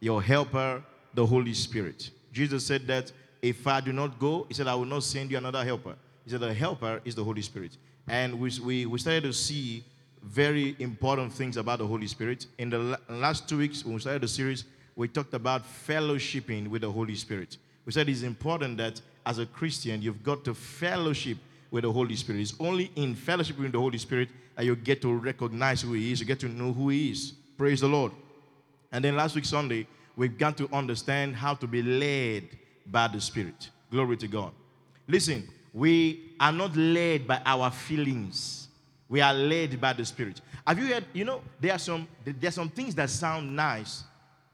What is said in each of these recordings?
your helper, the Holy Spirit. Jesus said that if I do not go, he said, I will not send you another helper. He said, the helper is the Holy Spirit. And we, we, we started to see very important things about the Holy Spirit. In the last two weeks, when we started the series, we talked about fellowshipping with the Holy Spirit. We said it's important that as a Christian, you've got to fellowship with the Holy Spirit. It's only in fellowship with the Holy Spirit that you get to recognize who He is, you get to know who He is. Praise the Lord. And then last week, Sunday, we got to understand how to be led by the Spirit. Glory to God. Listen, we are not led by our feelings. We are led by the Spirit. Have you heard, you know, there are some there are some things that sound nice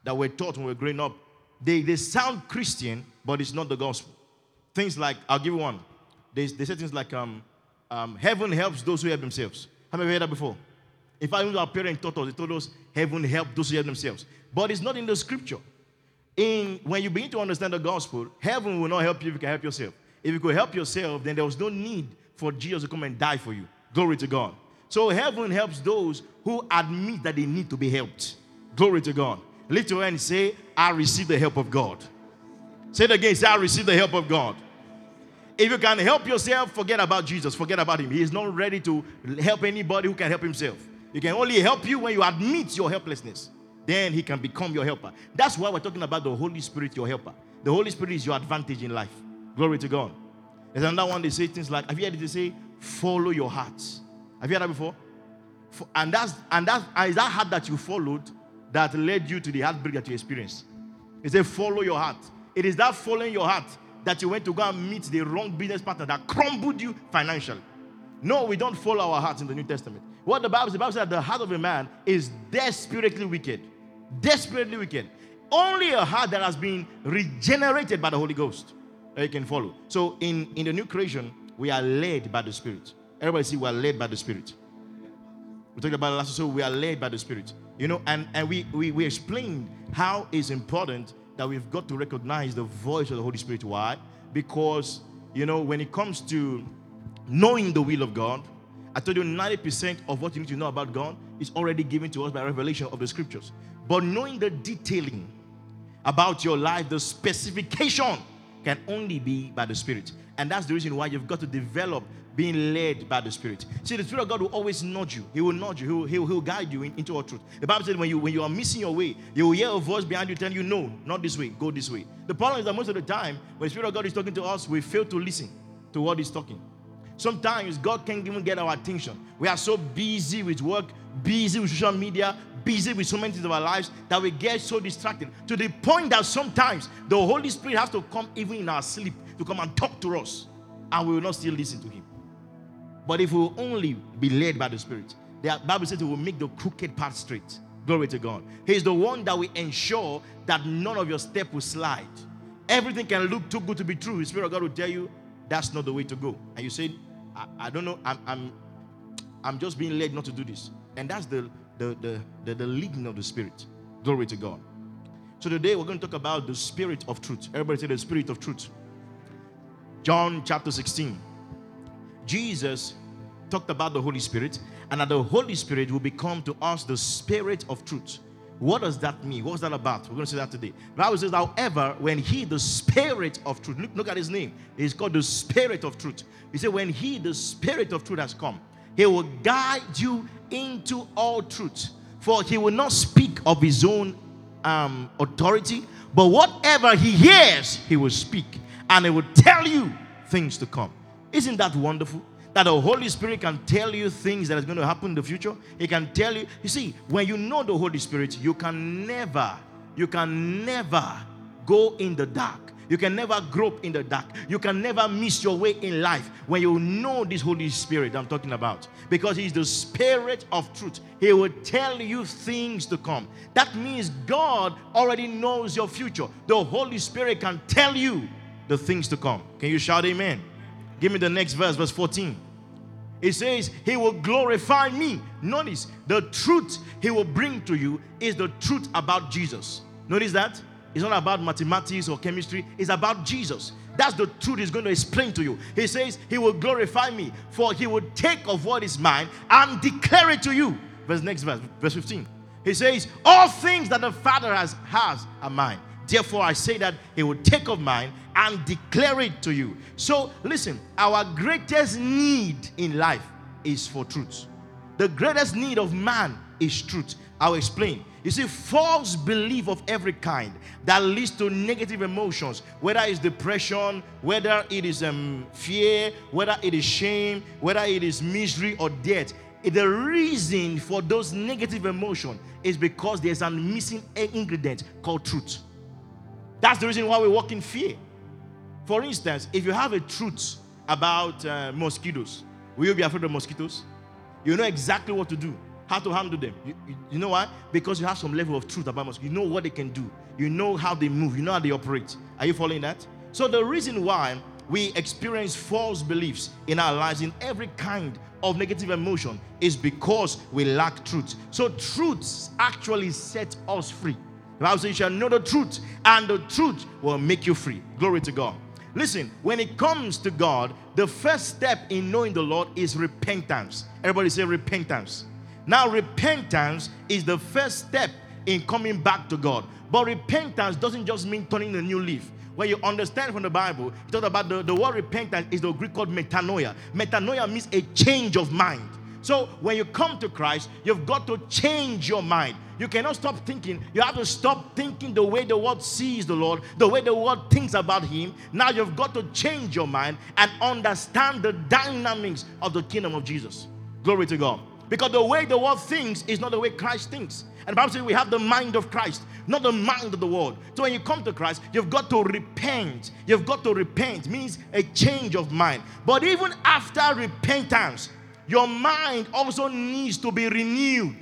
that we're taught when we're growing up. They, they sound Christian, but it's not the gospel. Things like, I'll give you one. They, they say things like, um, um, heaven helps those who help themselves. Have you heard that before? In fact, even our parents taught us, they told us, heaven help those who help themselves. But it's not in the scripture. In, when you begin to understand the gospel, heaven will not help you if you can help yourself. If you could help yourself, then there was no need for Jesus to come and die for you. Glory to God. So heaven helps those who admit that they need to be helped. Glory to God. Lift your hand and say, I receive the help of God. Say it again, say, I receive the help of God. If you can help yourself, forget about Jesus, forget about Him. He is not ready to help anybody who can help Himself. He can only help you when you admit your helplessness. Then He can become your helper. That's why we're talking about the Holy Spirit, your helper. The Holy Spirit is your advantage in life. Glory to God. There's another one they say things like, have you heard it say, follow your heart? Have you heard that before? And that's and that's and is that heart that you followed that led you to the heartbreak that you experienced. It said, follow your heart. It is that following your heart that you went to go and meet the wrong business partner that crumbled you financially. No, we don't follow our hearts in the New Testament. What the Bible says, the Bible says that the heart of a man is desperately wicked. Desperately wicked. Only a heart that has been regenerated by the Holy Ghost uh, you can follow. So in, in the new creation, we are led by the Spirit. Everybody see we are led by the Spirit. We talked about it last so we are led by the Spirit. You know, and, and we, we, we explained how it's important that we've got to recognize the voice of the Holy Spirit. Why? Because, you know, when it comes to knowing the will of God, I told you 90% of what you need to know about God is already given to us by revelation of the scriptures. But knowing the detailing about your life, the specification can only be by the Spirit. And that's the reason why you've got to develop being led by the Spirit. See, the Spirit of God will always nudge you. He will nudge you. He will, he will, he will guide you in, into all truth. The Bible says when you, when you are missing your way, you will hear a voice behind you telling you, no, not this way, go this way. The problem is that most of the time, when the Spirit of God is talking to us, we fail to listen to what He's talking. Sometimes God can't even get our attention. We are so busy with work, busy with social media, busy with so many things of our lives that we get so distracted to the point that sometimes the Holy Spirit has to come even in our sleep to come and talk to us, and we will not still listen to Him. But if we will only be led by the Spirit, the Bible says it will make the crooked path straight. Glory to God. He's the one that will ensure that none of your step will slide. Everything can look too good to be true. The Spirit of God will tell you that's not the way to go. And you say, I, I don't know, I'm, I'm, I'm just being led not to do this. And that's the the, the, the, the leading of the Spirit. Glory to God. So today we're going to talk about the Spirit of truth. Everybody say the Spirit of truth. John chapter 16. Jesus talked about the Holy Spirit, and that the Holy Spirit will become to us the Spirit of truth. What does that mean? What's that about? We're going to see that today. The Bible says, however, when he, the Spirit of truth, look, look at his name. He's called the Spirit of truth. He said, when he, the Spirit of truth, has come, he will guide you into all truth. For he will not speak of his own um, authority, but whatever he hears, he will speak. And he will tell you things to come. Isn't that wonderful? That the Holy Spirit can tell you things that is going to happen in the future. He can tell you. You see, when you know the Holy Spirit, you can never, you can never go in the dark you can never grope in the dark. You can never miss your way in life when you know this Holy Spirit I'm talking about. Because He's the Spirit of truth. He will tell you things to come. That means God already knows your future. The Holy Spirit can tell you the things to come. Can you shout amen? Give me the next verse, verse 14. It says, He will glorify me. Notice the truth He will bring to you is the truth about Jesus. Notice that? It's not about mathematics or chemistry, it's about Jesus. That's the truth he's going to explain to you. He says, He will glorify me, for he will take of what is mine and declare it to you. Verse next verse, verse 15. He says, All things that the Father has, has are mine. Therefore, I say that He will take of mine and declare it to you. So, listen, our greatest need in life is for truth. The greatest need of man is truth. I'll explain. You see, false belief of every kind that leads to negative emotions, whether it's depression, whether it is um, fear, whether it is shame, whether it is misery or death. The reason for those negative emotions is because there's a missing ingredient called truth. That's the reason why we walk in fear. For instance, if you have a truth about uh, mosquitoes, will you be afraid of mosquitoes? You know exactly what to do how to handle them. You, you, you, know why? Because you have some level of truth about mosquitoes. You know what they can do. You know how they move. You know how they operate. Are you following that? So the reason why we experience false beliefs in our lives in every kind of negative emotion is because we lack truth. So truths actually set us free. The Bible says you shall know the truth, and the truth will make you free. Glory to God. Listen, when it comes to God, the first step in knowing the Lord is repentance. Everybody say repentance. Now, repentance is the first step in coming back to God. But repentance doesn't just mean turning a new leaf. When you understand from the Bible, you talk about the, the word repentance is the Greek word metanoia. Metanoia means a change of mind. So when you come to Christ, you've got to change your mind. You cannot stop thinking. You have to stop thinking the way the world sees the Lord, the way the world thinks about Him. Now you've got to change your mind and understand the dynamics of the kingdom of Jesus. Glory to God. Because the way the world thinks is not the way Christ thinks. And the Bible says we have the mind of Christ, not the mind of the world. So when you come to Christ, you've got to repent. You've got to repent means a change of mind. But even after repentance, your mind also needs to be renewed.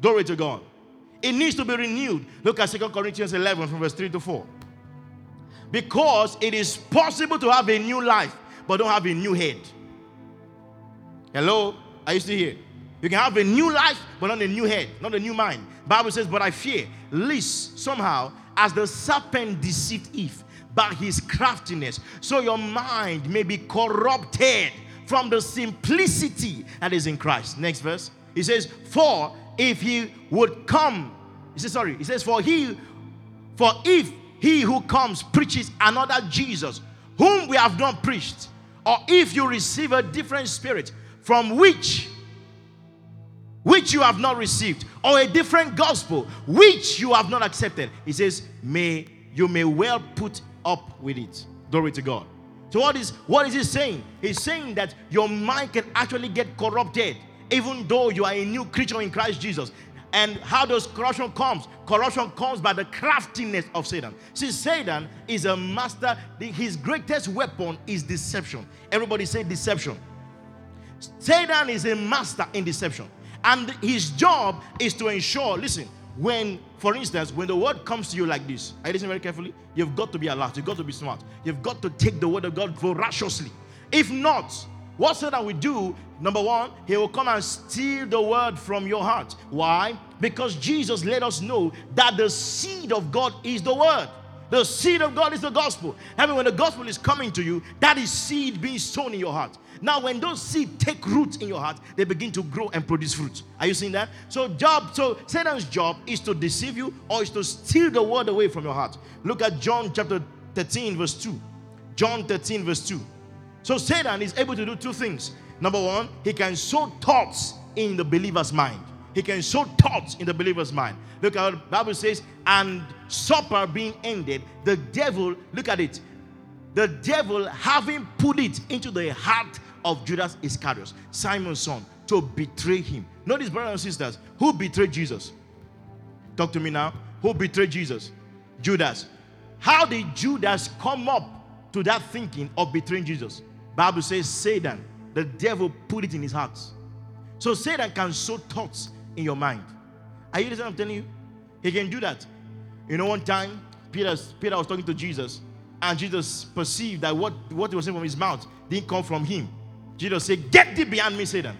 Glory to God. It needs to be renewed. Look at 2 Corinthians 11 from verse 3 to 4. Because it is possible to have a new life, but don't have a new head. Hello? Are you still here? You can have a new life, but not a new head, not a new mind. Bible says, but I fear, lest somehow, as the serpent deceived Eve by his craftiness, so your mind may be corrupted from the simplicity that is in Christ. Next verse. He says, For if he would come, he says, sorry, he says, For he, for if he who comes preaches another Jesus, whom we have not preached, or if you receive a different spirit, from which which you have not received or a different gospel which you have not accepted he says may you may well put up with it glory to god so what is what is he saying? He's saying that your mind can actually get corrupted even though you are a new creature in christ jesus. And how does corruption comes? Corruption comes by the craftiness of satan. See satan is a master. His greatest weapon is deception. Everybody say deception. Satan is a master in deception. And his job is to ensure, listen, when, for instance, when the word comes to you like this, I listen very carefully, you've got to be alert, you've got to be smart, you've got to take the word of God voraciously. If not, what Satan we do, number one, he will come and steal the word from your heart. Why? Because Jesus let us know that the seed of God is the word. The seed of God is the gospel. I mean, when the gospel is coming to you, that is seed being sown in your heart. Now, when those seeds take root in your heart, they begin to grow and produce fruit. Are you seeing that? So, job, so Satan's job is to deceive you or is to steal the word away from your heart. Look at John chapter 13, verse 2. John 13, verse 2. So Satan is able to do two things. Number one, he can sow thoughts in the believer's mind. He can sow thoughts in the believer's mind. Look at what the Bible says, and supper being ended, the devil, look at it, the devil having put it into the heart of Judas Iscariot, Simon's son, to betray him. Notice, brothers and sisters, who betrayed Jesus? Talk to me now. Who betrayed Jesus? Judas. How did Judas come up to that thinking of betraying Jesus? Bible says Satan, the devil, put it in his heart. So Satan can sow thoughts in your mind. Are you listening? I'm telling you, he can do that. You know, one time Peter, Peter was talking to Jesus, and Jesus perceived that what, what he was saying from his mouth didn't come from him. Jesus said, Get thee behind me, Satan.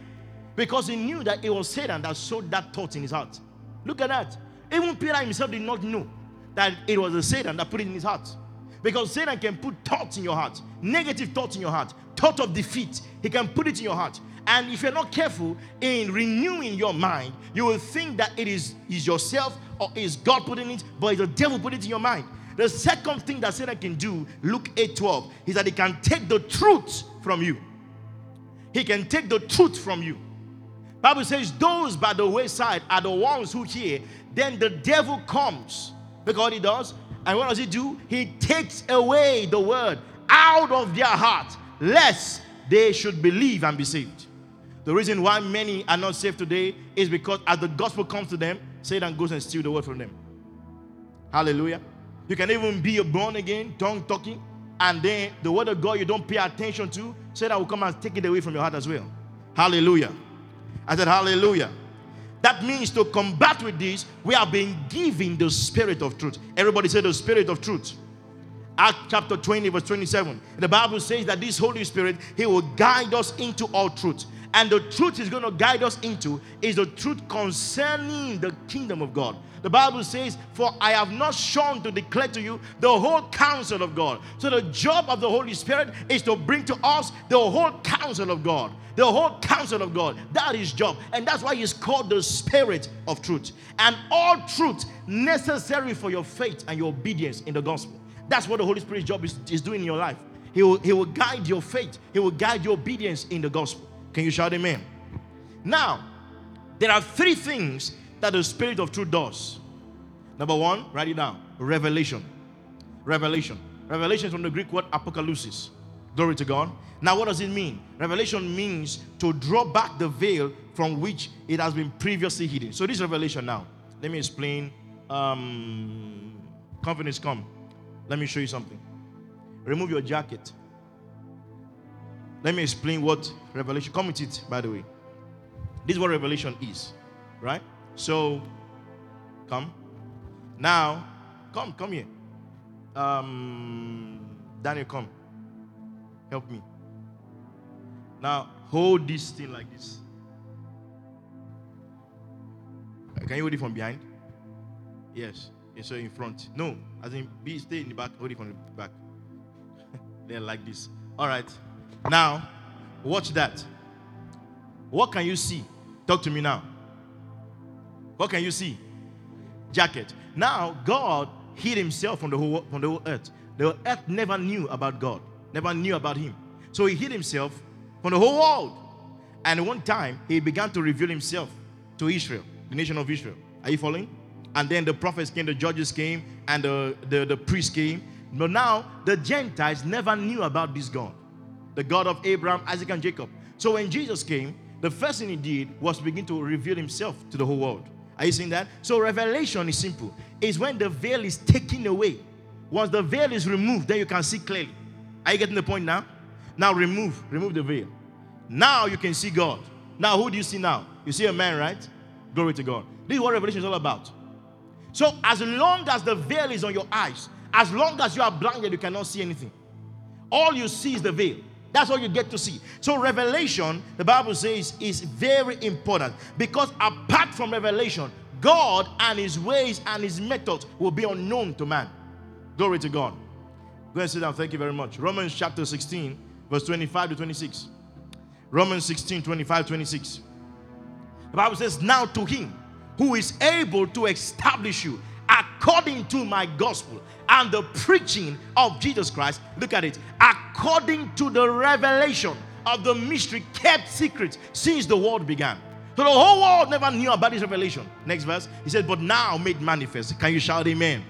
Because he knew that it was Satan that sowed that thought in his heart. Look at that. Even Peter himself did not know that it was a Satan that put it in his heart. Because Satan can put thoughts in your heart, negative thoughts in your heart, thought of defeat. He can put it in your heart. And if you're not careful in renewing your mind, you will think that it is, is yourself or is God putting it, but it's the devil putting it in your mind. The second thing that Satan can do, Luke 8 12, is that he can take the truth from you. He can take the truth from you. Bible says those by the wayside are the ones who hear. Then the devil comes. Because he does. And what does he do? He takes away the word out of their heart, lest they should believe and be saved. The reason why many are not saved today is because as the gospel comes to them, Satan goes and steals the word from them. Hallelujah. You can even be born again, tongue talking, and then the word of God you don't pay attention to, Satan will come and take it away from your heart as well. Hallelujah. I said, Hallelujah. That means to combat with this, we are being given the spirit of truth. Everybody say the spirit of truth. Acts chapter 20, verse 27. The Bible says that this Holy Spirit, He will guide us into all truth. And the truth He's going to guide us into is the truth concerning the kingdom of God. The Bible says, For I have not shown to declare to you the whole counsel of God. So the job of the Holy Spirit is to bring to us the whole counsel of God. The whole counsel of God. That is job. And that's why he's called the spirit of truth. And all truth necessary for your faith and your obedience in the gospel. That's what the Holy Spirit's job is, is doing in your life. He will, he will guide your faith. He will guide your obedience in the gospel. Can you shout amen? Now, there are three things that the Spirit of truth does. Number one, write it down revelation. Revelation. Revelation is from the Greek word apocalypsis. Glory to God. Now, what does it mean? Revelation means to draw back the veil from which it has been previously hidden. So, this revelation now, let me explain. Um, confidence come. Let me show you something. Remove your jacket. Let me explain what revelation. Come with it, by the way. This is what revelation is, right? So, come. Now, come, come here. Um, Daniel, come. Help me. Now, hold this thing like this. Can you hold it from behind? Yes. So in front. No, as in be stay in the back, hold it from the back. They're like this. All right. Now, watch that. What can you see? Talk to me now. What can you see? Jacket. Now, God hid himself from the whole from the whole earth. The earth never knew about God, never knew about him. So he hid himself from the whole world. And one time he began to reveal himself to Israel, the nation of Israel. Are you following? And then the prophets came, the judges came, and the, the, the priests came. But now the Gentiles never knew about this God, the God of Abraham, Isaac, and Jacob. So when Jesus came, the first thing he did was begin to reveal himself to the whole world. Are you seeing that? So revelation is simple. It's when the veil is taken away. Once the veil is removed, then you can see clearly. Are you getting the point now? Now remove, remove the veil. Now you can see God. Now who do you see now? You see a man, right? Glory to God. This is what revelation is all about. So as long as the veil is on your eyes, as long as you are blinded, you cannot see anything. All you see is the veil. That's all you get to see. So, revelation, the Bible says, is very important because apart from revelation, God and his ways and his methods will be unknown to man. Glory to God. Go and sit down. Thank you very much. Romans chapter 16, verse 25 to 26. Romans 16, 25, 26. The Bible says, Now to him who is able to establish you according to my gospel and the preaching of Jesus Christ, look at it, according to the revelation of the mystery kept secret since the world began. So the whole world never knew about this revelation. Next verse, he says, But now made manifest. Can you shout amen?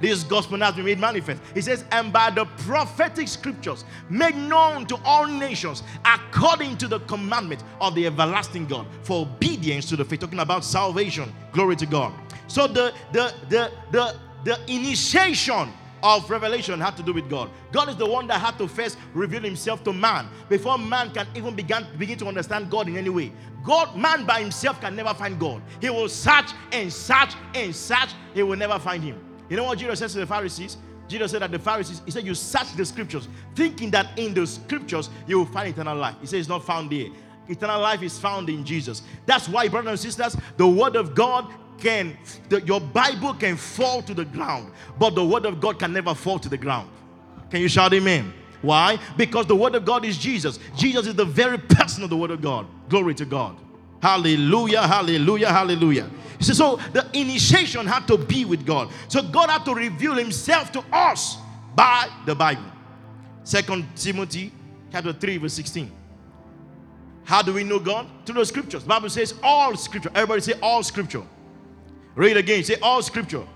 This gospel has been made manifest. He says, And by the prophetic scriptures made known to all nations according to the commandment of the everlasting God for obedience to the faith. Talking about salvation. Glory to God. So the the the the the initiation of revelation had to do with God. God is the one that had to first reveal himself to man before man can even begin, begin to understand God in any way. God, man by himself can never find God. He will search and search and search, he will never find him. You know what Jesus says to the Pharisees? Jesus said that the Pharisees, he said, You search the scriptures, thinking that in the scriptures you will find eternal life. He says it's not found there. Eternal life is found in Jesus. That's why, brothers and sisters, the word of God can, the, your Bible can fall to the ground, but the word of God can never fall to the ground. Can you shout amen? Why? Because the Word of God is Jesus. Jesus is the very person of the Word of God. Glory to God. Hallelujah, hallelujah, hallelujah. See, so the initiation had to be with God. So God had to reveal himself to us by the Bible. Second Timothy chapter 3, verse 16. How do we know God? Through the scriptures. Bible says all scripture. Everybody say all scripture. Read again. Say all scripture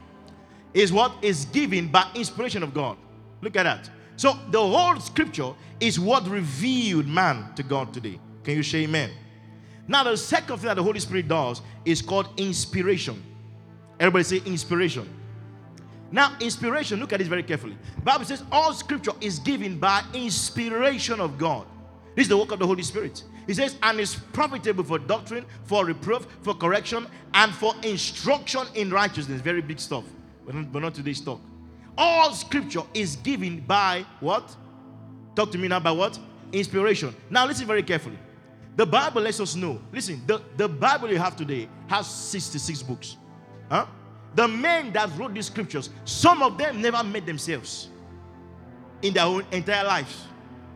is what is given by inspiration of God. Look at that. So the whole scripture is what revealed man to God today. Can you say amen? Now, the second thing that the Holy Spirit does is called inspiration. Everybody say inspiration. Now, inspiration, look at this very carefully. Bible says all scripture is given by inspiration of God. This is the work of the Holy Spirit. He says, and is profitable for doctrine, for reproof, for correction, and for instruction in righteousness. Very big stuff. But not, but not today's talk. All scripture is given by what? Talk to me now by what? Inspiration. Now listen very carefully. The Bible lets us know. Listen, the, the Bible you have today has 66 books. Huh? The men that wrote these scriptures, some of them never met themselves in their own entire lives.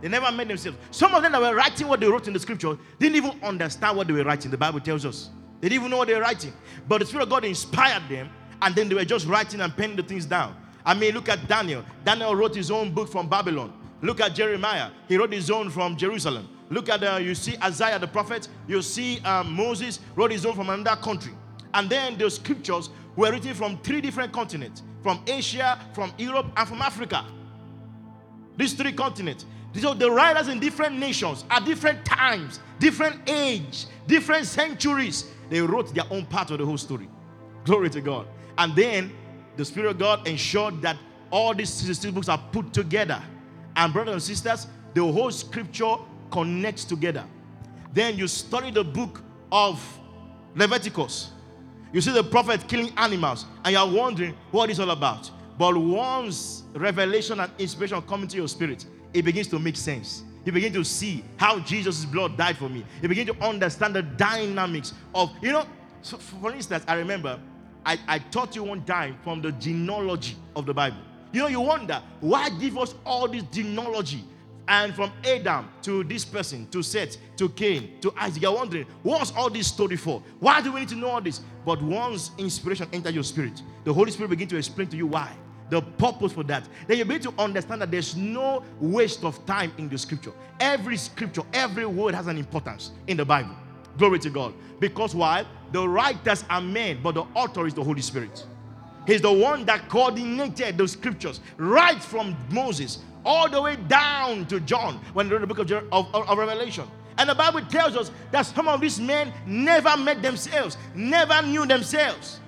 They never made themselves. Some of them that were writing what they wrote in the scripture didn't even understand what they were writing. The Bible tells us. They didn't even know what they were writing. But the Spirit of God inspired them, and then they were just writing and penning the things down. I mean, look at Daniel. Daniel wrote his own book from Babylon. Look at Jeremiah. He wrote his own from Jerusalem. Look at, uh, you see Isaiah the prophet. You see um, Moses wrote his own from another country. And then the scriptures were written from three different continents from Asia, from Europe, and from Africa. These three continents. So the writers in different nations at different times, different age, different centuries, they wrote their own part of the whole story. Glory to God. And then the Spirit of God ensured that all these 16 books are put together. And brothers and sisters, the whole scripture connects together. Then you study the book of Leviticus. You see the prophet killing animals, and you are wondering what it's all about. But once revelation and inspiration come into your spirit, it begins to make sense. You begin to see how Jesus' blood died for me. You begin to understand the dynamics of, you know, so for instance, I remember I, I taught you one time from the genealogy of the Bible. You know, you wonder why give us all this genealogy and from Adam to this person, to Seth, to Cain, to Isaac, you're wondering, what's all this story for? Why do we need to know all this? But once inspiration enters your spirit, the Holy Spirit begin to explain to you why, the purpose for that. Then you begin to understand that there's no waste of time in the scripture. Every scripture, every word has an importance in the Bible. Glory to God. Because why? The writers are men, but the author is the Holy Spirit. He's the one that coordinated the scriptures right from Moses all the way down to John when he wrote the book of, of, of, Revelation. And the Bible tells us that some of these men never met themselves, never knew themselves.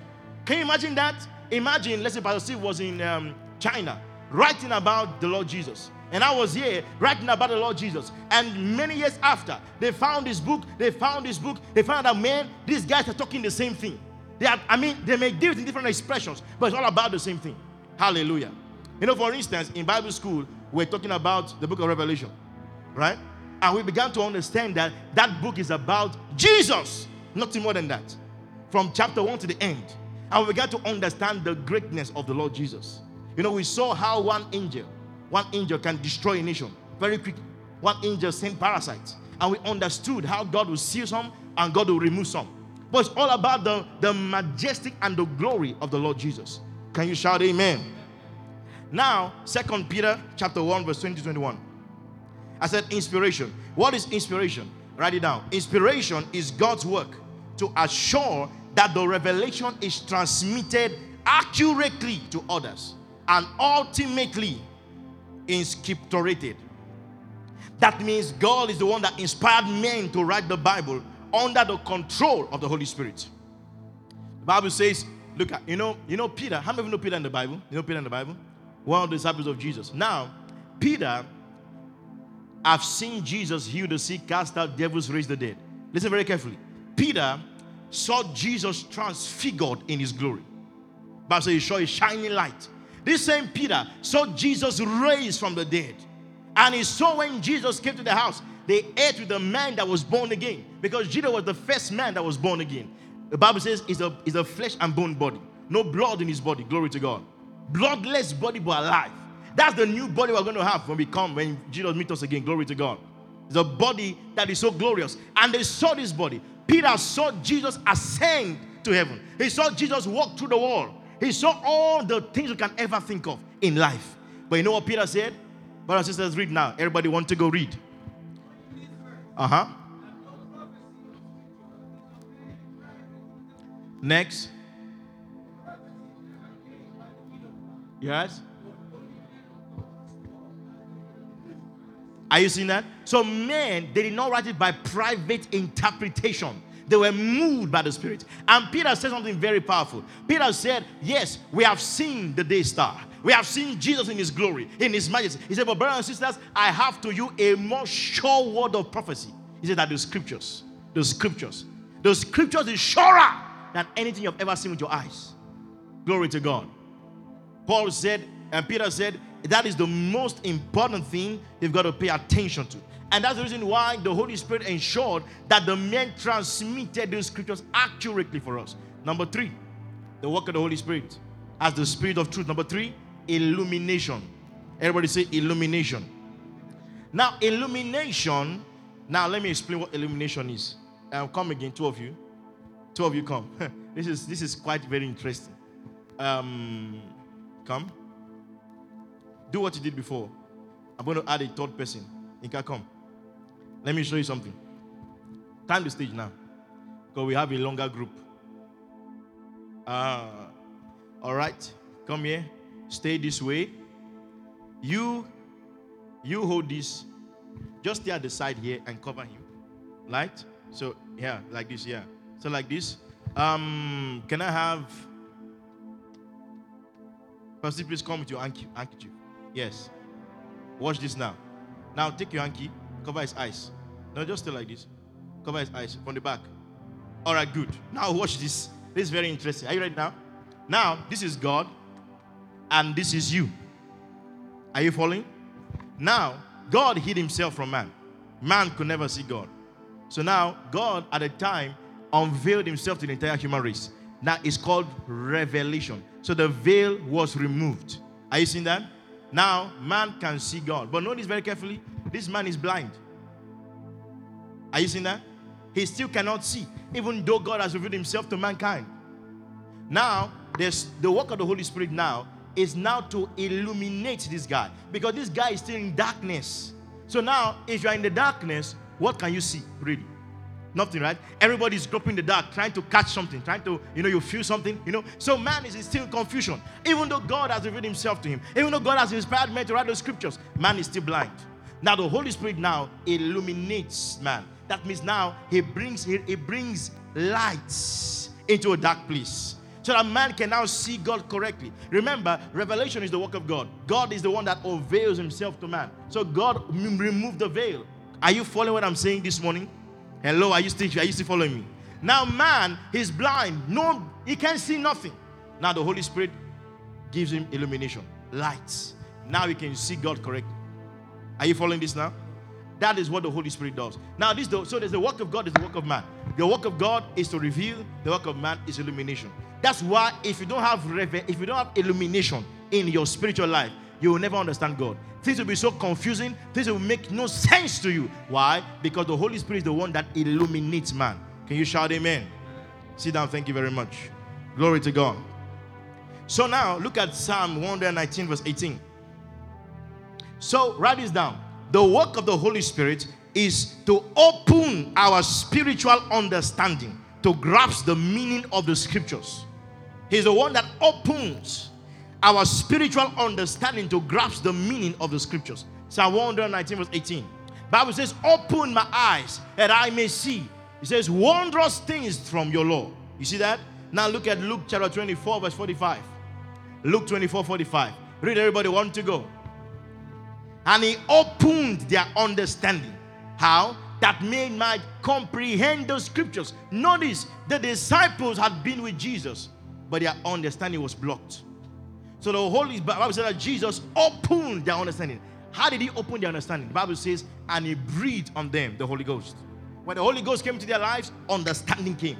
Can you imagine that? Imagine, let's say Pastor Steve was in um, China writing about the Lord Jesus. And I was here writing about the Lord Jesus. And many years after, they found this book, they found this book, they found out, man, these guys are talking the same thing. They are, I mean, they may give it in different expressions, but it's all about the same thing. Hallelujah. You know, for instance, in Bible school, we're talking about the book of Revelation, right? And we began to understand that that book is about Jesus, nothing more than that, from chapter 1 to the end. And we began to understand the greatness of the Lord Jesus. You know, we saw how one angel, one angel can destroy a nation very quickly. One angel sent parasites. And we understood how God will seal some and God will remove some. But it's all about the, the majestic and the glory of the Lord Jesus. Can you shout amen? Now, Second Peter chapter 1, verse 20 21. I said inspiration. What is inspiration? Write it down. Inspiration is God's work to assure that the revelation is transmitted accurately to others and ultimately inscripturated. That means God is the one that inspired men to write the Bible under the control of the Holy Spirit. The Bible says, look at, you know, you know Peter. How many of you know Peter in the Bible? You know Peter in the Bible? One of the disciples of Jesus. Now, Peter, I've seen Jesus heal the sick, cast out devils, raise the dead. Listen very carefully. Peter saw Jesus transfigured in his glory. Bible says he saw a shining light. This same Peter saw Jesus raised from the dead. And he saw when Jesus came to the house, they ate with the man that was born again. Because Jesus was the first man that was born again. The Bible says he's a, he's a flesh and bone body. No blood in his body. Glory to God bloodless body but alive. That's the new body we're going to have when we come, when Jesus meets us again. Glory to God. It's a body that is so glorious. And they saw this body. Peter saw Jesus ascend to heaven. He saw Jesus walk through the wall. He saw all the things you can ever think of in life. But you know what Peter said? Brothers and sisters, read now. Everybody want to go read. Uh huh. Next. Yes. Are you seeing that? So, men, they did not write it by private interpretation. They were moved by the Spirit. And Peter said something very powerful. Peter said, Yes, we have seen the day star. We have seen Jesus in his glory, in his majesty. He said, But brothers and sisters, I have to you a more sure word of prophecy. He said that the scriptures, the scriptures, the scriptures is surer than anything you've ever seen with your eyes. Glory to God. Paul said, and Peter said, that is the most important thing you've got to pay attention to. And that's the reason why the Holy Spirit ensured that the men transmitted the scriptures accurately for us. Number three, the work of the Holy Spirit as the Spirit of truth. Number three, illumination. Everybody say illumination. Now, illumination, now let me explain what illumination is. I'll come again, two of you. Two of you come. this is this is quite very interesting. Um, come. Do what you did before. I'm going to add a third person. Inka, come. Let me show you something. Time the stage now. Because we have a longer group. Uh, all right. Come here. Stay this way. You, you hold this. Just stay at the side here and cover him. Right? So, yeah, like this, yeah. So, like this. Um, can I have Pastor, please come with your handkerchief. Yes. Watch this now. Now take your hanky, cover his eyes. No, just stay like this. Cover his eyes from the back. All right, good. Now watch this. This is very interesting. Are you ready now? Now, this is God, and this is you. Are you following? Now, God hid himself from man. Man could never see God. So now, God at the time unveiled himself to the entire human race. Now it's called revelation. So the veil was removed. Are you seeing that? Now, man can see God. But notice very carefully this man is blind. Are you seeing that? He still cannot see, even though God has revealed himself to mankind. Now, there's the work of the Holy Spirit now is now to illuminate this guy because this guy is still in darkness. So now, if you're in the darkness, what can you see really? Nothing, right? Everybody's groping in the dark, trying to catch something, trying to, you know, you feel something, you know. So man is still confusion. Even though God has revealed himself to him, even though God has inspired men to write the scriptures, man is still blind. Now the Holy Spirit now illuminates man. That means now he brings he, he brings lights into a dark place so that man can now see God correctly. Remember, revelation is the work of God. God is the one that unveils himself to man. So God removed the veil. Are you following what I'm saying this morning? Hello, are you still are you still following me? Now, man, he's blind. No, he can't see nothing. Now the Holy Spirit gives him illumination, lights. Now he can see God correctly. Are you following this now? That is what the Holy Spirit does. Now, this so there's the work of God, there's the work of man. The work of God is to reveal, the work of man is illumination. That's why if you don't have if you don't have illumination in your spiritual life, you will never understand God. Things will be so confusing, things will make no sense to you. Why? Because the Holy Spirit is the one that illuminates man. Can you shout amen? Sit down, thank you very much. Glory to God. So now look at Psalm 119, verse 18. So write this down. The work of the Holy Spirit is to open our spiritual understanding to grasp the meaning of the scriptures. He's the one that opens our spiritual understanding to grasp the meaning of the scriptures. Psalm 119, verse 18. Bible says, Open my eyes that I may see. It says, Wondrous things from your law. You see that? Now look at Luke chapter 24, verse 45. Luke 24, 45. Read everybody, want to go. And he opened their understanding. How? That men might comprehend the scriptures. Notice the disciples had been with Jesus, but their understanding was blocked. So the Holy Bible says that Jesus opened their understanding. How did he open their understanding? The Bible says, and he breathed on them the Holy Ghost. When the Holy Ghost came into their lives, understanding came.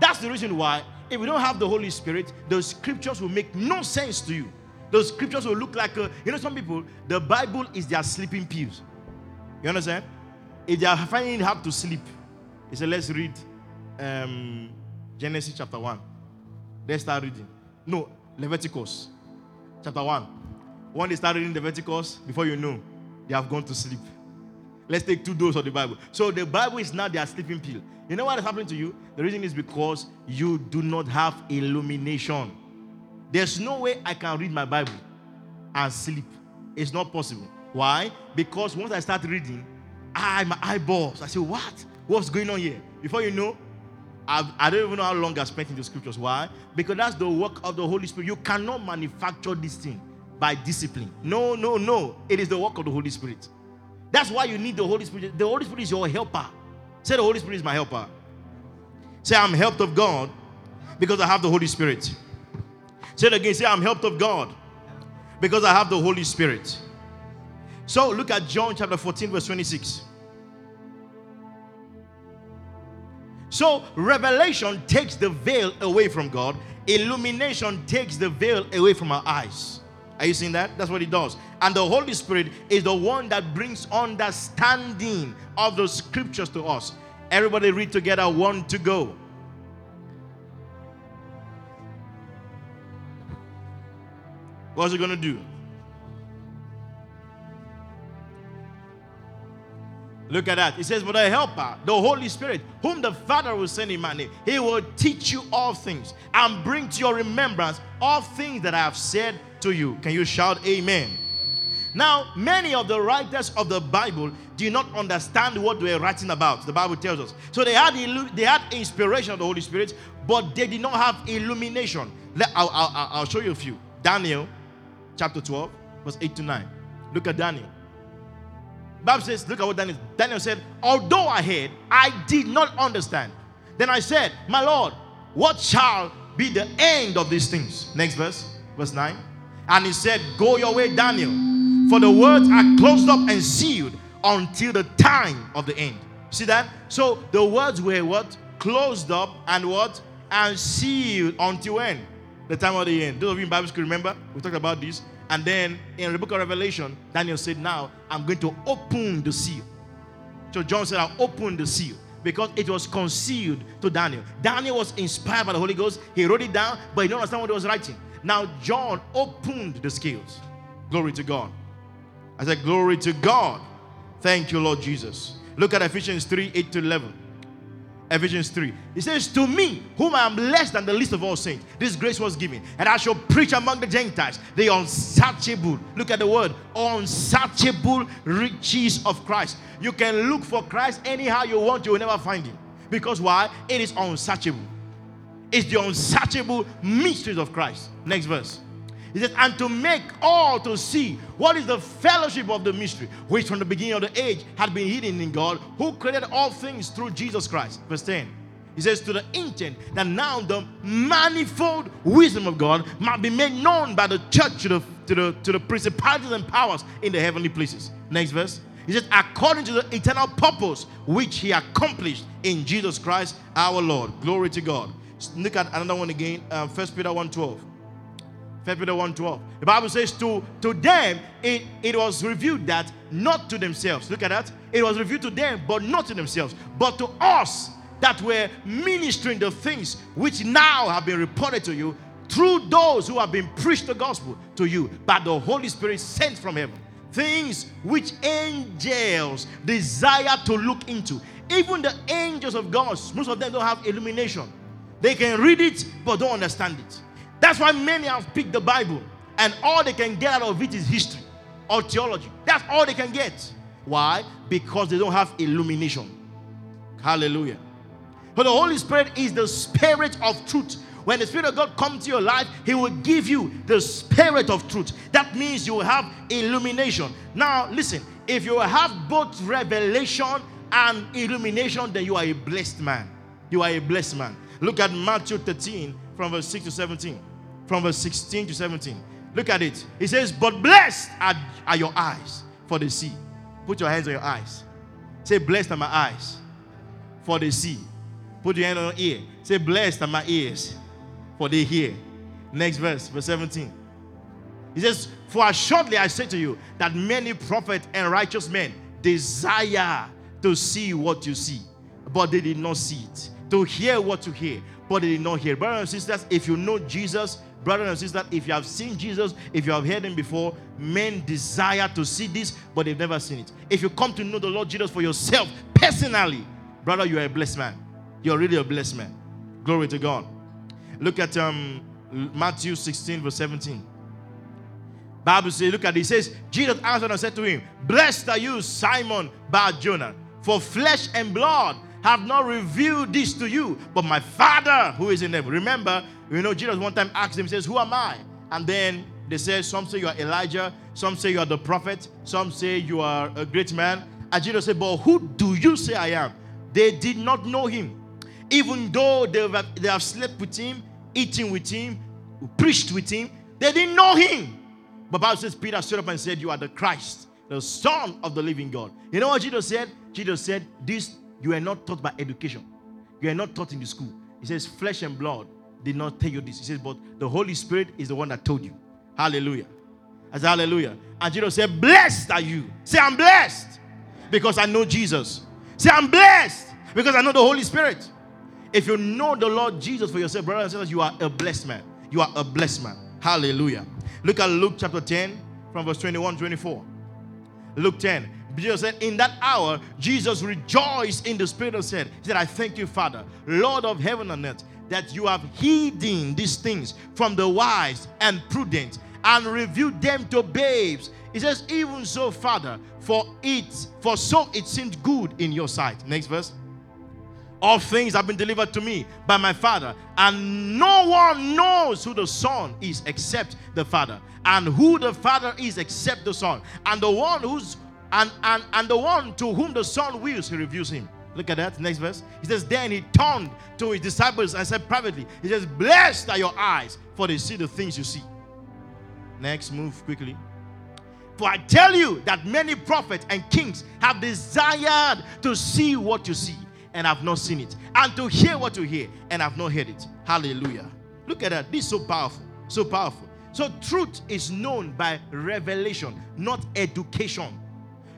That's the reason why, if we don't have the Holy Spirit, the scriptures will make no sense to you. those scriptures will look like, you know, some people, the Bible is their sleeping pills. You understand? If they are finding it hard to sleep, he said, let's read um, Genesis chapter 1. Let's start reading. No, Leviticus chapter 1. When they start reading the Leviticus, before you know, they have gone to sleep. Let's take two doses of the Bible. So the Bible is not their sleeping pill. You know what is happening to you? The reason is because you do not have illumination. There's no way I can read my Bible and sleep. It's not possible. Why? Because once I start reading, I my eyeballs. I say, what? What's going on here? Before you know, I've, I do not even know how long I spent in the scriptures. Why? Because that's the work of the Holy Spirit. You cannot manufacture this thing by discipline. No, no, no. It is the work of the Holy Spirit. That's why you need the Holy Spirit. The Holy Spirit is your helper. Say, the Holy Spirit is my helper. Say, I'm helped of God because I have the Holy Spirit. Say it again. Say, I'm helped of God because I have the Holy Spirit. So look at John chapter 14, verse 26. So revelation takes the veil away from God, illumination takes the veil away from our eyes. Are you seeing that? That's what it does. And the Holy Spirit is the one that brings understanding of the scriptures to us. Everybody read together, one to go. What's he going to do? Look at that. It says, But the helper, the Holy Spirit, whom the Father will send in my name, he will teach you all things and bring to your remembrance all things that I have said to you. Can you shout amen? Now, many of the writers of the Bible do not understand what they were writing about. The Bible tells us. So they had they had inspiration of the Holy Spirit, but they did not have illumination. I'll, I'll, I'll show you a few. Daniel, chapter 12, verse 8 to 9. Look at Daniel. Bible says, look at what Daniel Daniel said, although I heard, I did not understand. Then I said, My Lord, what shall be the end of these things? Next verse, verse 9. And he said, Go your way, Daniel, for the words are closed up and sealed until the time of the end. See that? So the words were what? Closed up and what? And sealed until when? The time of the end. Those of you in Bible school remember? We talked about this. And then in the book of Revelation, Daniel said, Now I'm going to open the seal. So John said, I'll open the seal because it was concealed to Daniel. Daniel was inspired by the Holy Ghost. He wrote it down, but he didn't understand what he was writing. Now John opened the scales. Glory to God. I said, Glory to God. Thank you, Lord Jesus. Look at Ephesians 3 8 to 11. Ephesians 3. He says, To me, whom I am less than the least of all saints, this grace was given, and I shall preach among the Gentiles the unsearchable, look at the word, unsearchable riches of Christ. You can look for Christ anyhow you want, you will never find him. Because why? It is unsearchable. It's the unsearchable mysteries of Christ. Next verse. He says, and to make all to see what is the fellowship of the mystery, which from the beginning of the age had been hidden in God, who created all things through Jesus Christ. Verse 10. He says, to the intent that now the manifold wisdom of God might be made known by the church to the, to the, to the principalities and powers in the heavenly places. Next verse. He says, according to the eternal purpose which he accomplished in Jesus Christ our Lord. Glory to God. Look at another one again, uh, 1 Peter 1 12. 1 Peter 1 12. The Bible says, to, to them it, it was revealed that not to themselves. Look at that. It was revealed to them, but not to themselves, but to us that were ministering the things which now have been reported to you through those who have been preached the gospel to you by the Holy Spirit sent from heaven. Things which angels desire to look into. Even the angels of God, most of them don't have illumination. They can read it, but don't understand it. That's why many have picked the Bible and all they can get out of it is history or theology. That's all they can get. Why? Because they don't have illumination. Hallelujah. But the Holy Spirit is the spirit of truth. When the Spirit of God comes to your life, He will give you the spirit of truth. That means you will have illumination. Now, listen, if you have both revelation and illumination, then you are a blessed man. You are a blessed man. Look at Matthew 13 from verse 6 to 17 from verse 16 to 17. Look at it. He says, But blessed are, are your eyes for the see. Put your hands on your eyes. Say, Blessed are my eyes for the see. Put your hand on your ear. Say, Blessed are my ears for they hear. Next verse, verse 17. He says, For assuredly I say to you that many prophets and righteous men desire to see what you see, but they did not see it. To hear what you hear, but they did not hear. Brothers and sisters, if you know Jesus, brothers and sisters, if you have seen Jesus, if you have heard him before, men desire to see this, but they've never seen it. If you come to know the Lord Jesus for yourself personally, brother, you are a blessed man. You're really a blessed man. Glory to God. Look at um, Matthew 16, verse 17. Bible says, look at it. It says, Jesus answered and said to him, Blessed are you, Simon Bar Jonah, for flesh and blood have not revealed this to you, but my Father who is in heaven. Remember, you know, Jesus one time asked him, says, Who am I? And then they said, Some say you are Elijah, some say you are the prophet, some say you are a great man. And Jesus said, But who do you say I am? They did not know him. Even though they have, they have slept with him, eaten with him, preached with him, they didn't know him. But Bible says Peter stood up and said, You are the Christ, the Son of the living God. You know what Jesus said? Jesus said, This you are not taught by education. You are not taught in the school. He says, Flesh and blood did not tell you this. He says, But the Holy Spirit is the one that told you. Hallelujah. I said, Hallelujah. And Jesus said, Blessed are you. Say, I'm blessed because I know Jesus. Say, I'm blessed because I know the Holy Spirit. If you know the Lord Jesus for yourself, brothers and sisters, you are a blessed man. You are a blessed man. Hallelujah. Look at Luke chapter 10 from verse 21 24. Luke 10. Jesus said, In that hour, Jesus rejoiced in the Spirit and said, He said, I thank you, Father, Lord of heaven and earth, that you have hidden these things from the wise and prudent and revealed them to babes. He says, Even so, Father, for it, for so it seemed good in your sight. Next verse. All things have been delivered to me by my Father, and no one knows who the Son is except the Father, and who the Father is except the Son, and the one who's and and and the one to whom the Son wills, he reveals him. Look at that next verse. He says, Then he turned to his disciples and said privately, He says, Blessed are your eyes, for they see the things you see. Next, move quickly. For I tell you that many prophets and kings have desired to see what you see and have not seen it, and to hear what you hear and have not heard it. Hallelujah. Look at that. This is so powerful. So powerful. So, truth is known by revelation, not education.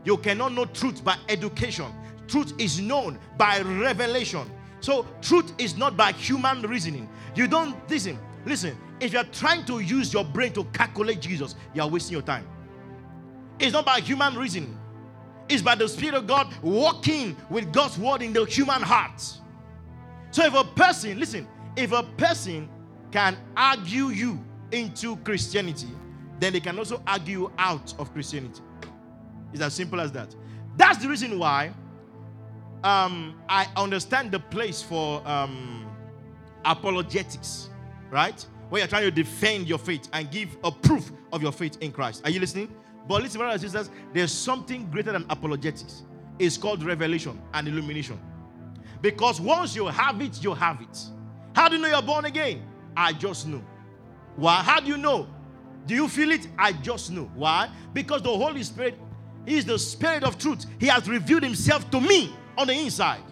You cannot know truth by education. Truth is known by revelation. So, truth is not by human reasoning. You don't listen. Listen, if you're trying to use your brain to calculate Jesus, you are wasting your time. It's not by human reasoning It's by the Spirit of God walking with God's word in the human heart. So if a person, listen, if a person can argue you into Christianity, then they can also argue you out of Christianity. It's as simple as that. That's the reason why um, I understand the place for um, apologetics, right? Where you're trying to defend your faith and give a proof of your faith in Christ. Are you listening? But listen, brothers and sisters, there's something greater than apologetics. It's called revelation and illumination. Because once you have it, you have it. How do you know you're born again? I just know. Why? How do you know? Do you feel it? I just know. Why? Because the Holy Spirit is the Spirit of truth. He has revealed Himself to me on the inside.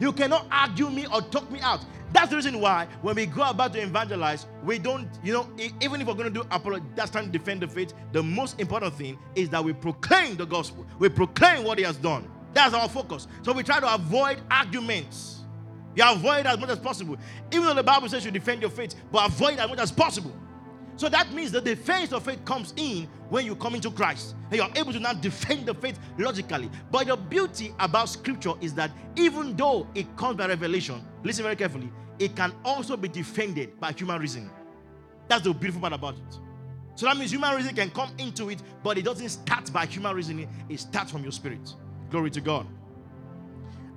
You cannot argue me or talk me out. That's the reason why when we go about to evangelize, we don't, you know, even if we're going to do apology, that's to defend the faith, the most important thing is that we proclaim the gospel. We proclaim what he has done. That's our focus. So we try to avoid arguments. You avoid as much as possible. Even though the Bible says you defend your faith, but avoid as much as possible. So that means the defense of faith comes in when you come into Christ and you're able to now defend the faith logically. But the beauty about scripture is that even though it comes by revelation, listen very carefully, it can also be defended by human reason. That's the beautiful part about it. So that means human reason can come into it, but it doesn't start by human reasoning, it starts from your spirit. Glory to God.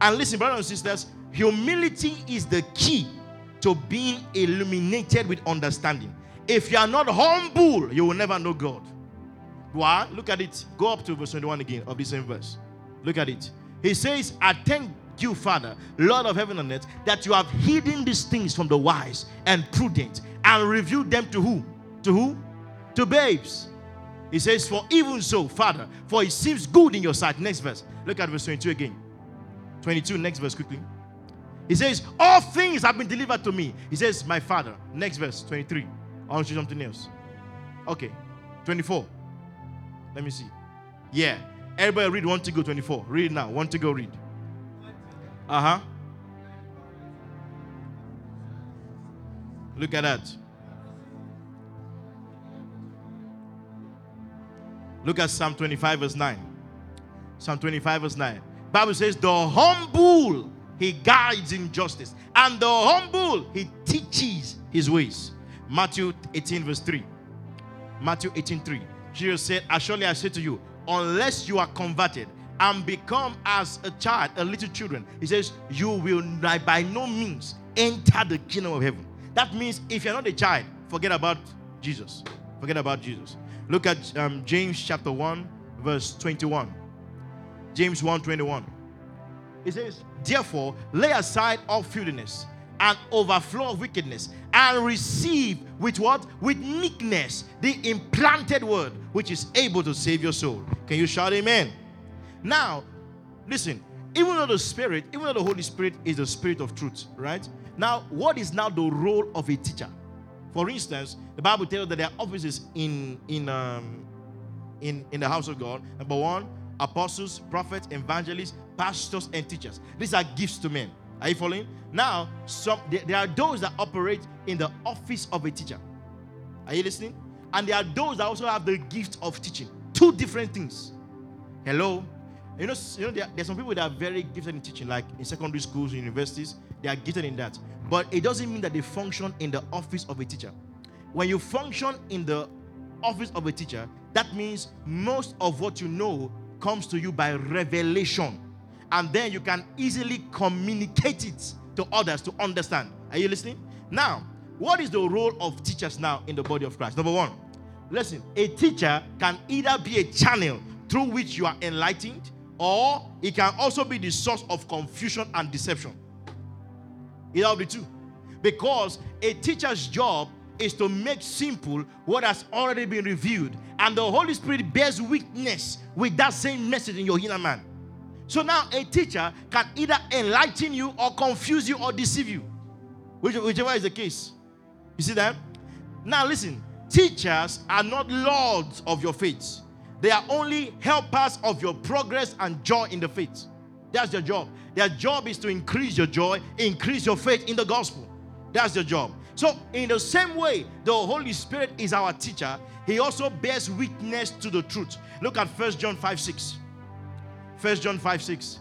And listen, brothers and sisters, humility is the key to being illuminated with understanding. If you are not humble, you will never know God. Why? Look at it. Go up to verse 21 again of the same verse. Look at it. He says, I thank you, Father, Lord of heaven and earth, that you have hidden these things from the wise and prudent and revealed them to who? To who? To babes. He says, For even so, Father, for it seems good in your sight. Next verse. Look at verse 22 again. 22, next verse quickly. He says, All things have been delivered to me. He says, My Father. Next verse, 23. I want to show something else. Okay. 24. Let me see. Yeah. Everybody read 1 to go 24. Read now. 1 to go read. Uh huh. Look at that. Look at Psalm 25, verse 9. Psalm 25, verse 9. Bible says, The humble he guides in justice, and the humble he teaches his ways. Matthew 18, verse 3. Matthew 18, 3. Jesus said, Surely I say to you, unless you are converted and become as a child, a little children, he says, you will by no means enter the kingdom of heaven. That means if you're not a child, forget about Jesus. Forget about Jesus. Look at um, James chapter 1, verse 21. James 1 21. It says, Therefore, lay aside all filthiness and overflow of wickedness and receive with what? With meekness the implanted word which is able to save your soul. Can you shout amen? Now, listen, even though the Spirit, even though the Holy Spirit is the Spirit of truth, right? Now, what is now the role of a teacher? For instance, the Bible tells that there are offices in in um, in in the house of God. Number one, apostles, prophets, evangelists, pastors, and teachers. These are gifts to men. Are you following? Now, some there, are those that operate in the office of a teacher. Are you listening? And there are those that also have the gift of teaching. Two different things. Hello. You know, you know there, there's some people that are very gifted in teaching, like in secondary schools, universities, they are gifted in that. But it doesn't mean that they function in the office of a teacher. When you function in the office of a teacher, that means most of what you know comes to you by revelation. And then you can easily communicate it to others to understand. Are you listening? Now, what is the role of teachers now in the body of Christ? Number one, listen, a teacher can either be a channel through which you are enlightened, or it can also be the source of confusion and deception. Either of the two. Because a teacher's job is to make simple what has already been revealed, and the Holy Spirit bears witness with that same message in your inner man. So now a teacher can either enlighten you or confuse you or deceive you, whichever is the case. You see that? Now listen, teachers are not lords of your faith. They are only helpers of your progress and joy in the faith. That's their job. Their job is to increase your joy, increase your faith in the gospel. That's their job. So, in the same way, the Holy Spirit is our teacher, He also bears witness to the truth. Look at First John 5 6. First John 5 6.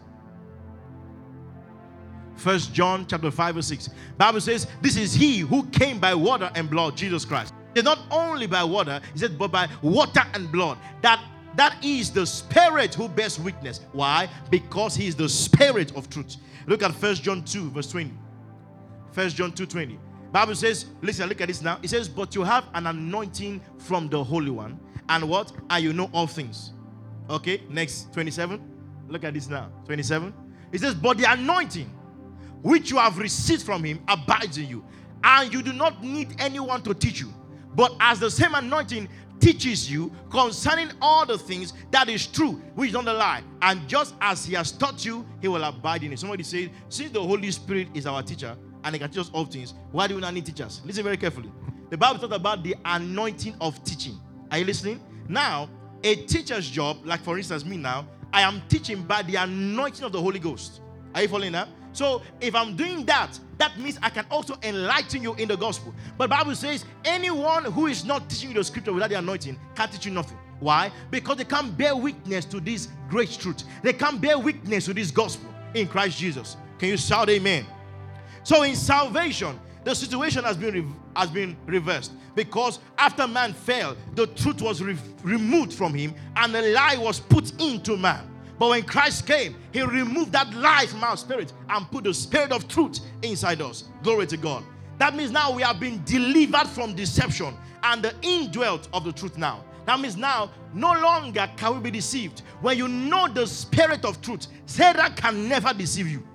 First John chapter 5 verse 6. Bible says, This is he who came by water and blood, Jesus Christ. It's not only by water, he said, but by water and blood. That that is the spirit who bears witness. Why? Because he is the spirit of truth. Look at First John 2, verse 20. First John 2 20. Bible says, listen, look at this now. It says, But you have an anointing from the Holy One, and what? And you know all things. Okay, next 27. Look at this now. 27. It says, But the anointing which you have received from him abides in you, and you do not need anyone to teach you. But as the same anointing teaches you concerning all the things that is true, which is not a lie. And just as he has taught you, he will abide in it. Somebody said, since the Holy Spirit is our teacher and he can teach us all things, why do we not need teachers? Listen very carefully. The Bible talks about the anointing of teaching. Are you listening? Now, a teacher's job, like for instance, me now, I am teaching by the anointing of the Holy Ghost. Are you following that? So if I'm doing that, that means I can also enlighten you in the gospel. But Bible says anyone who is not teaching you the scripture without the anointing can't teach you nothing. Why? Because they can't bear witness to this great truth. They can't bear witness to this gospel in Christ Jesus. Can you shout amen? So in salvation, the situation has been re- has been reversed because after man fell, the truth was re- removed from him and the lie was put into man. But when Christ came, He removed that lie from our spirit and put the spirit of truth inside us. Glory to God. That means now we have been delivered from deception and the indwelt of the truth now. That means now no longer can we be deceived. When you know the spirit of truth, Satan can never deceive you.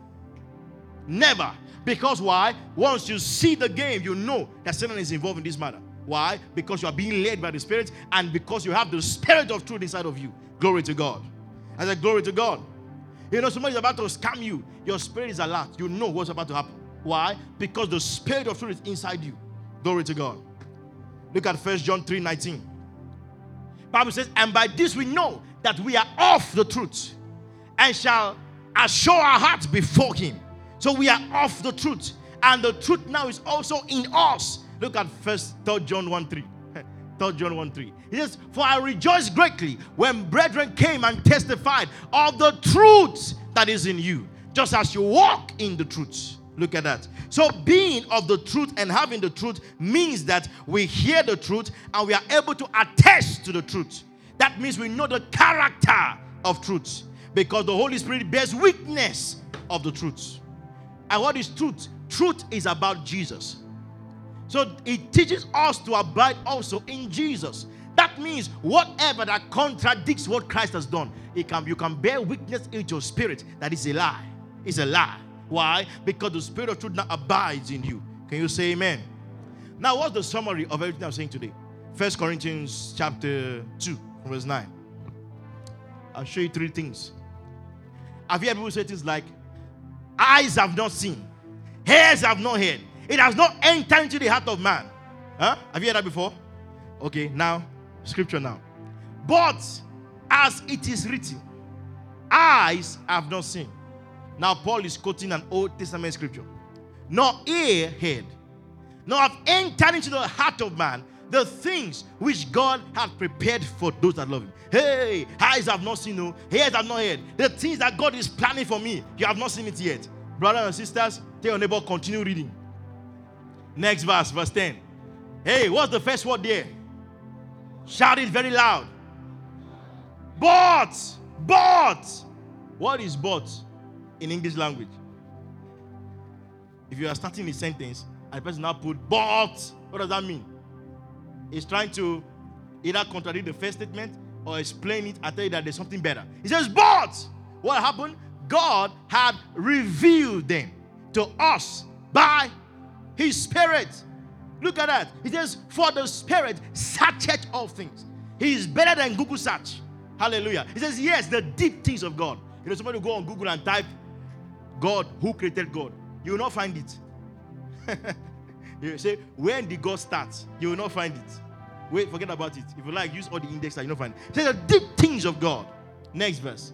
Never. Because why? Once you see the game, you know that Satan is involved in this matter. Why? Because you are being led by the Spirit and because you have the Spirit of truth inside of you. Glory to God. I said, Glory to God. You know, somebody's about to scam you. Your spirit is alert. You know what's about to happen. Why? Because the spirit of truth is inside you. Glory to God. Look at First John 3 19. Bible says, and by this we know that we are of the truth and shall assure our hearts before him. So we are of the truth. And the truth now is also in us. Look at first third John 1 3. 3 John 1 3. He says, For I rejoice greatly when brethren came and testified of the truth that is in you, just as you walk in the truth. Look at that. So, being of the truth and having the truth means that we hear the truth and we are able to attest to the truth. That means we know the character of truth because the Holy Spirit bears witness of the truth. And what is truth? Truth is about Jesus. So it teaches us to abide also in Jesus. That means whatever that contradicts what Christ has done, it can, you can bear witness in your spirit that is a lie. It's a lie. Why? Because the spirit of truth now abides in you. Can you say amen? Now, what's the summary of everything I'm saying today? First Corinthians chapter 2, verse 9. I'll show you three things. Have you ever say things like, eyes have not seen, ears have not heard, it has not entered into the heart of man? Huh? Have you heard that before? Okay, now, scripture now. But as it is written, eyes have not seen. Now, Paul is quoting an Old Testament scripture. Nor ear heard, nor have entered into the heart of man the things which God has prepared for those that love Him. Hey, eyes have not seen, no, ears have not heard. The things that God is planning for me, you have not seen it yet. Brothers and sisters, tell your neighbor, continue reading. Next verse, verse 10. Hey, what's the first word there? Shout it very loud. But, but, what is but in English language? If you are starting a sentence and the person now put but, what does that mean? He's trying to either contradict the first statement or explain it I tell you that there's something better. He says, but what happened? God had revealed them to us by his spirit. Look at that. He says, For the spirit searcheth all things. He is better than Google search. Hallelujah. He says, Yes, the deep things of God. You know, somebody go on Google and type God, who created God? You will not find it. you say, when did God start? You will not find it. Wait, forget about it. If you like, use all the index that you not find. It says the deep things of God. Next verse.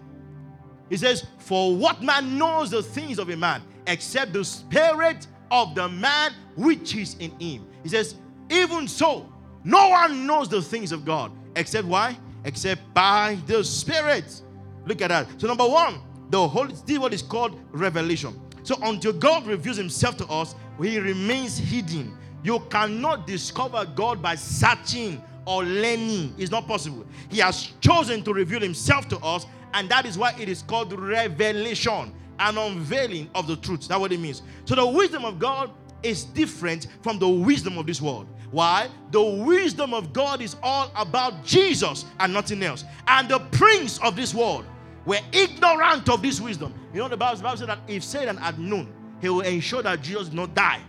He says, For what man knows the things of a man, except the spirit of the man which is in him. He says, Even so, no one knows the things of God, except why? Except by the Spirit. Look at that. So, number one, the Holy this what is called revelation. So, until God reveals himself to us, he remains hidden. You cannot discover God by searching or learning. It's not possible. He has chosen to reveal himself to us, and that is why it is called revelation, an unveiling of the truth. That's what it means. So the wisdom of God is different from the wisdom of this world. Why? The wisdom of God is all about Jesus and nothing else. And the prince of this world were ignorant of this wisdom. You know, the Bible, the Bible said that if Satan had known, he will ensure that Jesus did not die.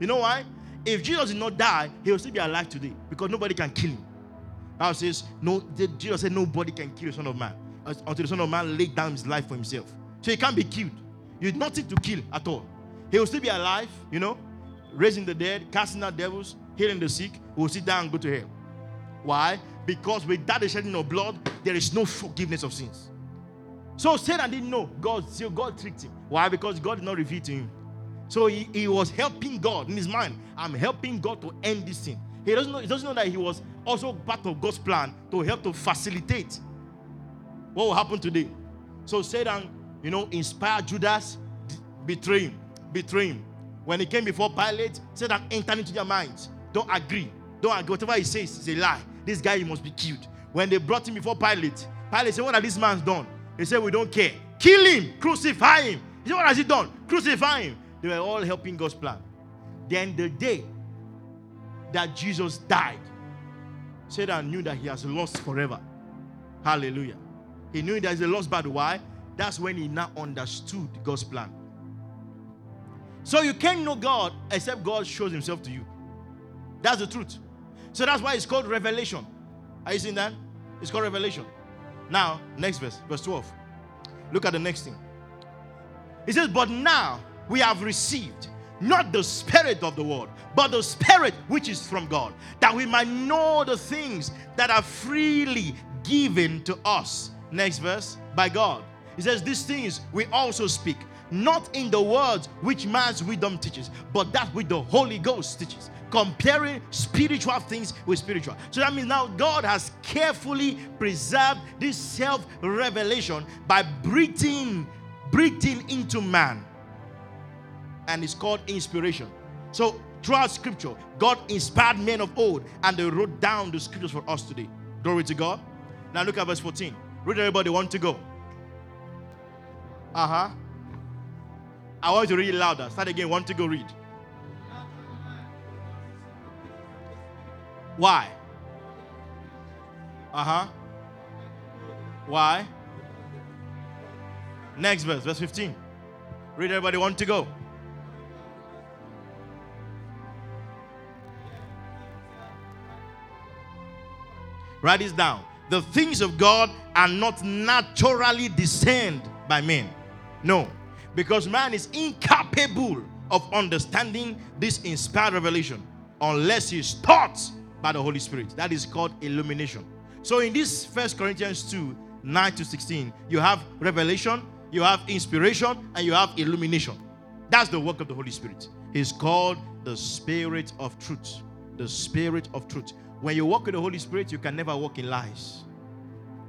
You know why? If Jesus did not die, he will still be alive today because nobody can kill him. Bible says, no, Jesus said nobody can kill the Son of Man until the Son of Man laid down his life for himself. So he can't be killed. You nothing to kill at all. He will still be alive, you know, raising the dead, casting out devils, healing the sick. He will sit down and go to hell. Why? Because without the shedding of blood, there is no forgiveness of sins. So Satan didn't know. God, God tricked him. Why? Because God did not reveal to him. So he, he was helping God in his mind. I'm helping God to end this thing. He doesn't know, he doesn't know that he was also part of God's plan to help to facilitate what will happen today. So Satan, you know, inspired Judas, betray him, betray him. When he came before Pilate, Satan entered into their minds. Don't agree. Don't agree. Whatever he says is a lie. This guy he must be killed. When they brought him before Pilate, Pilate said, What has this man's done? He said, We don't care. Kill him, crucify him. He said, What has he done? Crucify him. They were all helping God's plan. Then the day that Jesus died, Satan knew that he has lost forever. Hallelujah. He knew that he's a lost battle. Why? That's when he now understood God's plan. So you can't know God except God shows himself to you. That's the truth. So that's why it's called revelation. Are you seeing that? It's called revelation. Now, next verse, verse 12. Look at the next thing. He says, But now we have received not the spirit of the world, but the spirit which is from God, that we might know the things that are freely given to us. Next verse, by God. He says, These things we also speak, not in the words which man's wisdom teaches, but that which the Holy Ghost teaches comparing spiritual things with spiritual. So that means now God has carefully preserved this self revelation by breathing, breathing into man. And it's called inspiration. So throughout scripture, God inspired men of old and they wrote down the scriptures for us today. Glory to God. Now look at verse 14. Read everybody want to go. Uh-huh. I want you to read louder. Start again. Want to go read. Why? Uh huh. Why? Next verse, verse 15. Read everybody want to go. Write this down. The things of God are not naturally discerned by men. No, because man is incapable of understanding this inspired revelation unless he is taught by the Holy Spirit. That is called illumination. So in this First Corinthians 2 9 to 16, you have revelation, you have inspiration, and you have illumination. That's the work of the Holy Spirit. He's called the Spirit of truth. The Spirit of truth. When you walk with the Holy Spirit, you can never walk in lies.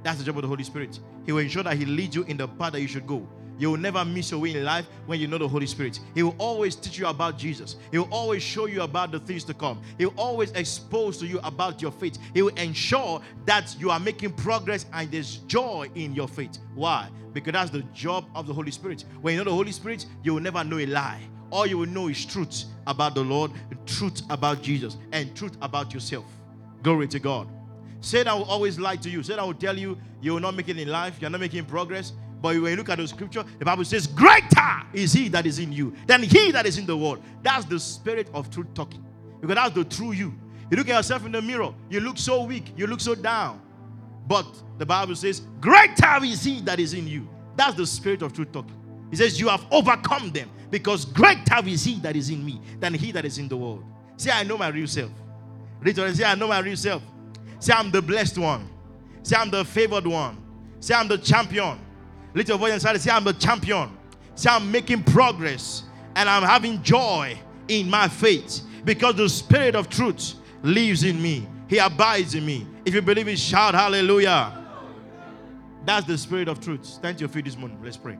That's the job of the Holy Spirit. He will ensure that He leads you in the path that you should go. You will never miss your way in life when you know the Holy Spirit. He will always teach you about Jesus. He will always show you about the things to come. He will always expose to you about your faith. He will ensure that you are making progress and there's joy in your faith. Why? Because that's the job of the Holy Spirit. When you know the Holy Spirit, you will never know a lie. All you will know is truth about the Lord, truth about Jesus, and truth about yourself. Glory to God. Satan will always lie to you. Satan will tell you you will not make it in life, you're not making progress, but when you look at the scripture, the Bible says, Greater is he that is in you than he that is in the world. That's the spirit of truth talking. Because that's the true you. You look at yourself in the mirror, you look so weak, you look so down. But the Bible says, Greater is he that is in you. That's the spirit of truth talking. He says, You have overcome them because greater is he that is in me than he that is in the world. Say, I know my real self. Literally, say, I know my real self. Say, I'm the blessed one. Say, I'm the favored one. Say, I'm the champion. Your voice start say, I'm the champion. Say, I'm making progress and I'm having joy in my faith because the spirit of truth lives in me. He abides in me. If you believe it, shout hallelujah. That's the spirit of truth. Stand to your feet this morning. Let's pray.